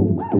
do do